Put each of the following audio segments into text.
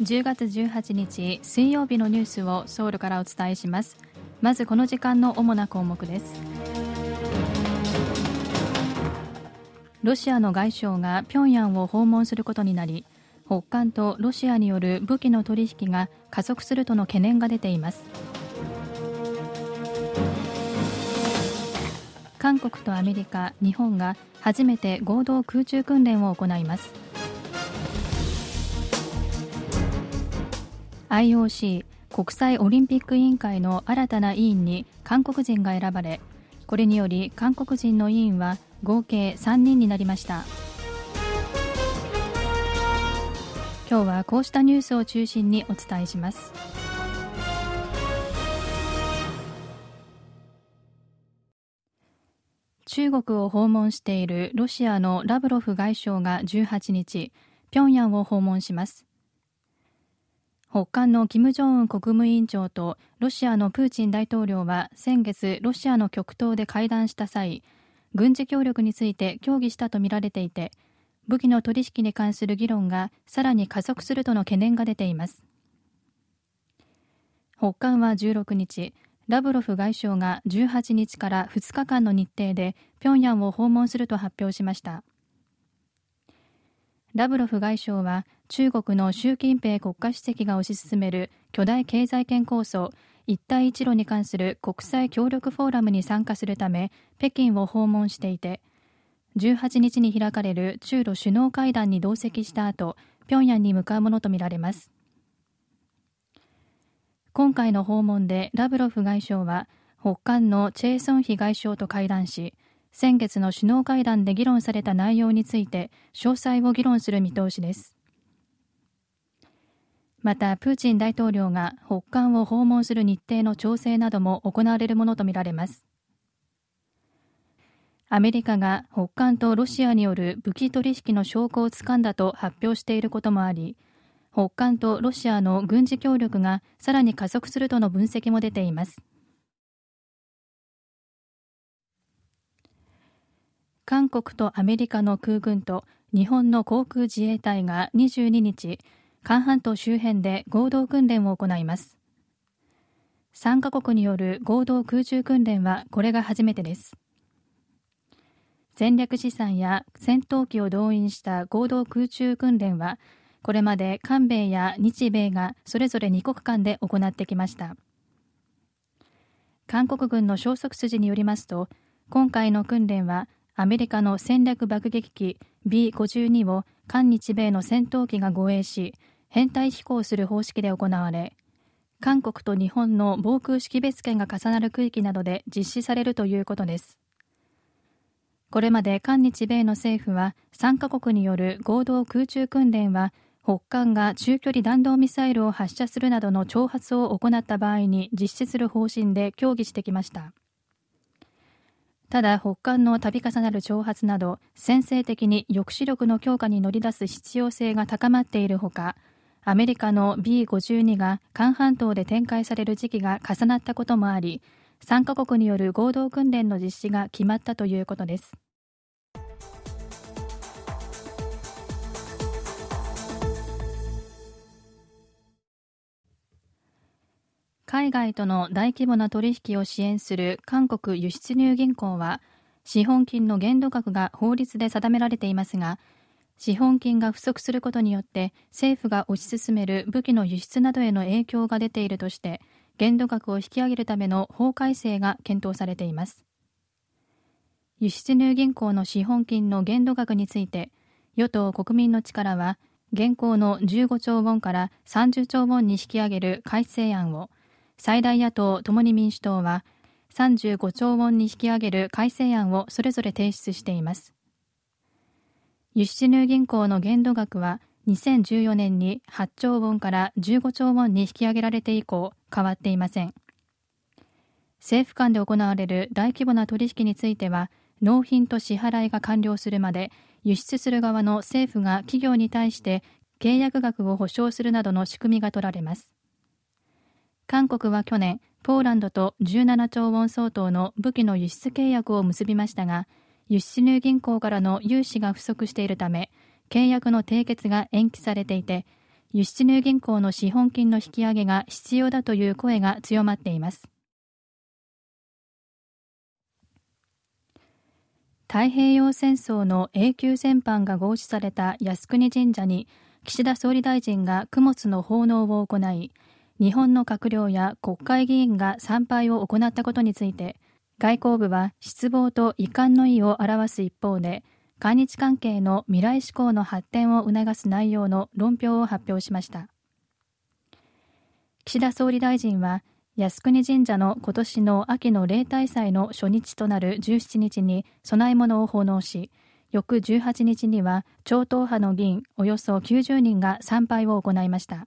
10月18日水曜日のニュースをソウルからお伝えします。まずこの時間の主な項目です。ロシアの外相が平壌を訪問することになり北韓とロシアによる武器の取引が加速するとの懸念が出ています。韓国とアメリカ、日本が初めて合同空中訓練を行います。IOC 国際オリンピック委員会の新たな委員に韓国人が選ばれこれにより韓国人の委員は合計3人になりました。今日はこうしたニュースを中心にお伝えします。中国を訪問しているロシアのラブロフ外相が18日平壌を訪問します。北韓の金正恩国務委員長とロシアのプーチン大統領は先月ロシアの極東で会談した際軍事協力について協議したとみられていて武器の取引に関する議論がさらに加速するとの懸念が出ています。北韓は16日ラブロフ外相が18日から2日間の日程で平壌を訪問すると発表しました。ラブロフ外相は中国の習近平国家主席が推し進める巨大経済圏構想一帯一路に関する国際協力フォーラムに参加するため北京を訪問していて18日に開かれる中ロ首脳会談に同席した後平壌に向かうものとみられます。今回の訪問でラブロフ外相は北韓のチェ・ソンヒ外相と会談し先月の首脳会談で議論された内容について詳細を議論する見通しです。またプーチン大統領が北韓を訪問する日程の調整なども行われるものとみられます。アメリカが北韓とロシアによる武器取引の証拠をつかんだと発表していることもあり北韓とロシアの軍事協力がさらに加速するとの分析も出ています。韓国とアメリカの空軍と日本の航空自衛隊が22日、韓半島周辺で合同訓練を行います。3カ国による合同空中訓練はこれが初めてです。戦略資産や戦闘機を動員した合同空中訓練は、これまで韓米や日米がそれぞれ2国間で行ってきました。韓国軍の消息筋によりますと、今回の訓練はアメリカの戦略爆撃機 B52 を韓日米の戦闘機が護衛し編隊飛行する方式で行われ韓国と日本の防空識別圏が重なる区域などで実施されるということです。これまで韓日米の政府は3カ国による合同空中訓練は北韓が中距離弾道ミサイルを発射するなどの挑発を行った場合に実施する方針で協議してきました。ただ北韓の度重なる挑発など先制的に抑止力の強化に乗り出す必要性が高まっているほかアメリカの B52 が韓半島で展開される時期が重なったこともあり3カ国による合同訓練の実施が決まったということです。海外との大規模な取引を支援する韓国輸出入銀行は資本金の限度額が法律で定められていますが資本金が不足することによって政府が推し進める武器の輸出などへの影響が出ているとして限度額を引き上げるための法改正が検討されています。輸出入銀行の資本金の限度額について与党国民の力は現行の15兆ウォンから30兆ウォンに引き上げる改正案を最大野党共に民主党は35兆ウォンに引き上げる改正案をそれぞれ提出しています。輸出入銀行の限度額は2014年に8兆ウォンから15兆ウォンに引き上げられて以降変わっていません。政府間で行われる大規模な取引については納品と支払いが完了するまで輸出する側の政府が企業に対して契約額を保証するなどの仕組みが取られます。韓国は去年、ポーランドと17兆ウォン相当の武器の輸出契約を結びましたが、輸出入銀行からの融資が不足しているため、契約の締結が延期されていて、輸出入銀行の資本金の引き上げが必要だという声が強まっています。太平洋戦争の永久戦犯が合祀された靖国神社に岸田総理大臣が供物の奉納を行い日本の閣僚や国会議員が参拝を行ったことについて外交部は失望と遺憾の意を表す一方で韓日関係の未来志向の発展を促す内容の論評を発表しました。岸田総理大臣は靖国神社の今年の秋の例大祭の初日となる17日に供え物を奉納し翌18日には超党派の議員およそ90人が参拝を行いました。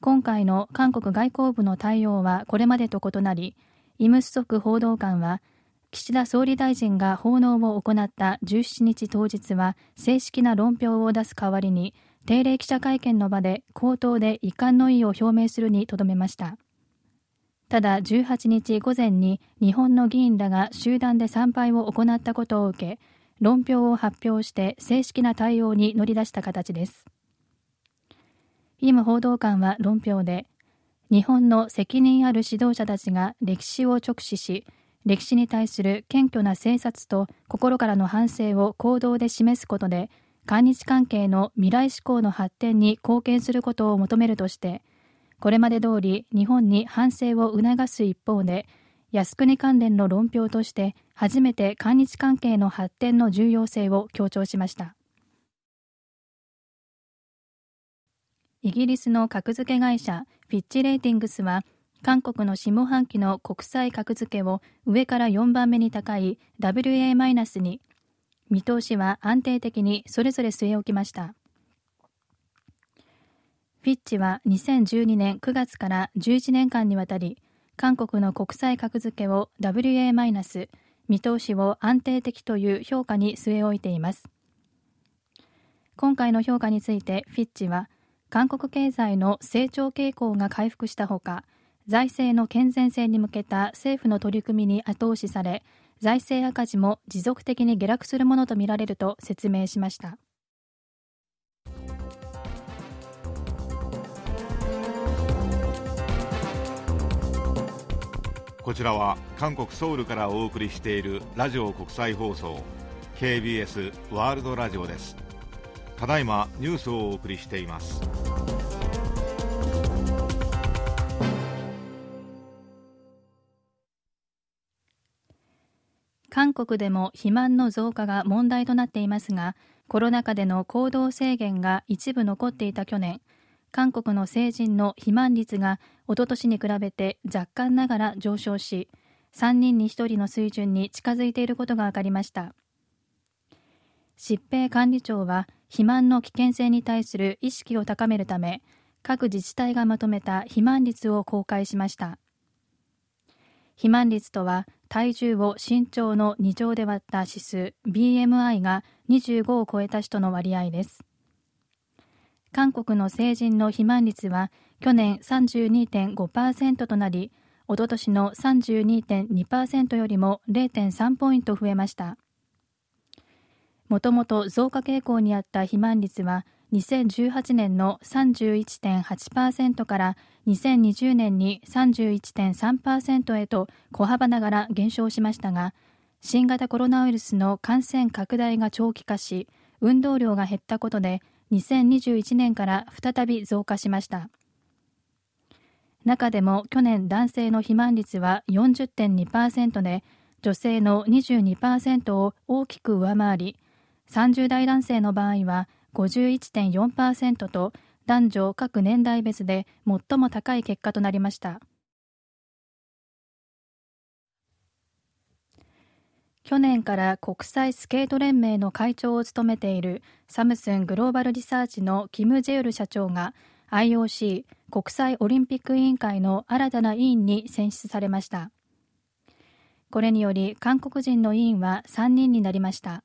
今回の韓国外交部の対応はこれまでと異なりイムスソク報道官は岸田総理大臣が奉納を行った17日当日は正式な論評を出す代わりに定例記者会見の場で口頭で遺憾の意を表明するにとどめました。ただ18日午前に日本の議員らが集団で参拝を行ったことを受け論評を発表して正式な対応に乗り出した形です。イム報道官は論評で日本の責任ある指導者たちが歴史を直視し歴史に対する謙虚な政察と心からの反省を行動で示すことで韓日関係の未来志向の発展に貢献することを求めるとしてこれまで通り日本に反省を促す一方で靖国関連の論評として初めて韓日関係の発展の重要性を強調しました。イギリスの格付け会社フィッチ・レーティングスは韓国の下半期の国際格付けを上から4番目に高い WA- に。見通しは安定的にそれぞれ据え置きました。フィッチは2012年9月から11年間にわたり韓国の国際格付けを WA- 見通しを安定的という評価に据え置いています。今回の評価についてフィッチは韓国経済の成長傾向が回復したほか財政の健全性に向けた政府の取り組みに後押しされ財政赤字も持続的に下落するものとみられると説明しました。こちらは韓国ソウルからお送りしているラジオ国際放送 KBS ワールドラジオです。ただいまニュースをお送りしています。国でも肥満の増加が問題となっていますがコロナ禍での行動制限が一部残っていた去年韓国の成人の肥満率がおととしに比べて若干ながら上昇し3人に1人の水準に近づいていることが分かりました。疾病管理庁は肥満の危険性に対する意識を高めるため各自治体がまとめた肥満率を公開しました。肥満率とは体重を身長の2乗で割った指数 BMI が25を超えた人の割合です。韓国の成人の肥満率は去年32.5%となりおととしの32.2%よりも0.3ポイント増えました。もともと増加傾向にあった肥満率は2018年の31.8%から2020年に31.3%へと小幅ながら減少しましたが新型コロナウイルスの感染拡大が長期化し運動量が減ったことで2021年から再び増加しました。中でも去年男性の肥満率は40.2%で女性の22%を大きく上回り30代男性の場合は51.4%と男女各年代別で最も高い結果となりました。去年から国際スケート連盟の会長を務めているサムスングローバルリサーチのキム・ジェウル社長が IOC 国際オリンピック委員会の新たな委員に選出されました。これにより韓国人の委員は3人になりました。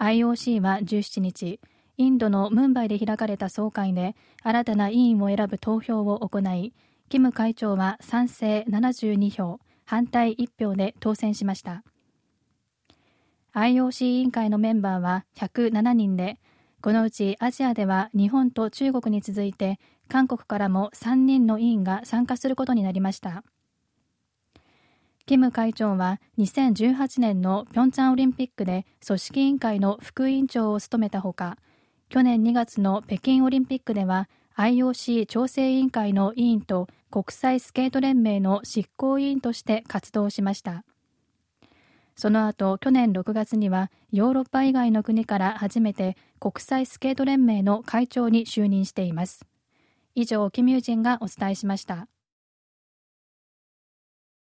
IOC は17日インドのムンバイで開かれた総会で新たな委員を選ぶ投票を行いキム会長は賛成72票反対1票で当選しました。IOC 委員会のメンバーは107人でこのうちアジアでは日本と中国に続いて韓国からも3人の委員が参加することになりました。キム会長は2018年のピョンチャンオリンピックで組織委員会の副委員長を務めたほか去年2月の北京オリンピックでは IOC 調整委員会の委員と国際スケート連盟の執行委員として活動しました。その後去年6月にはヨーロッパ以外の国から初めて国際スケート連盟の会長に就任しています。以上キミュージンがお伝えしました。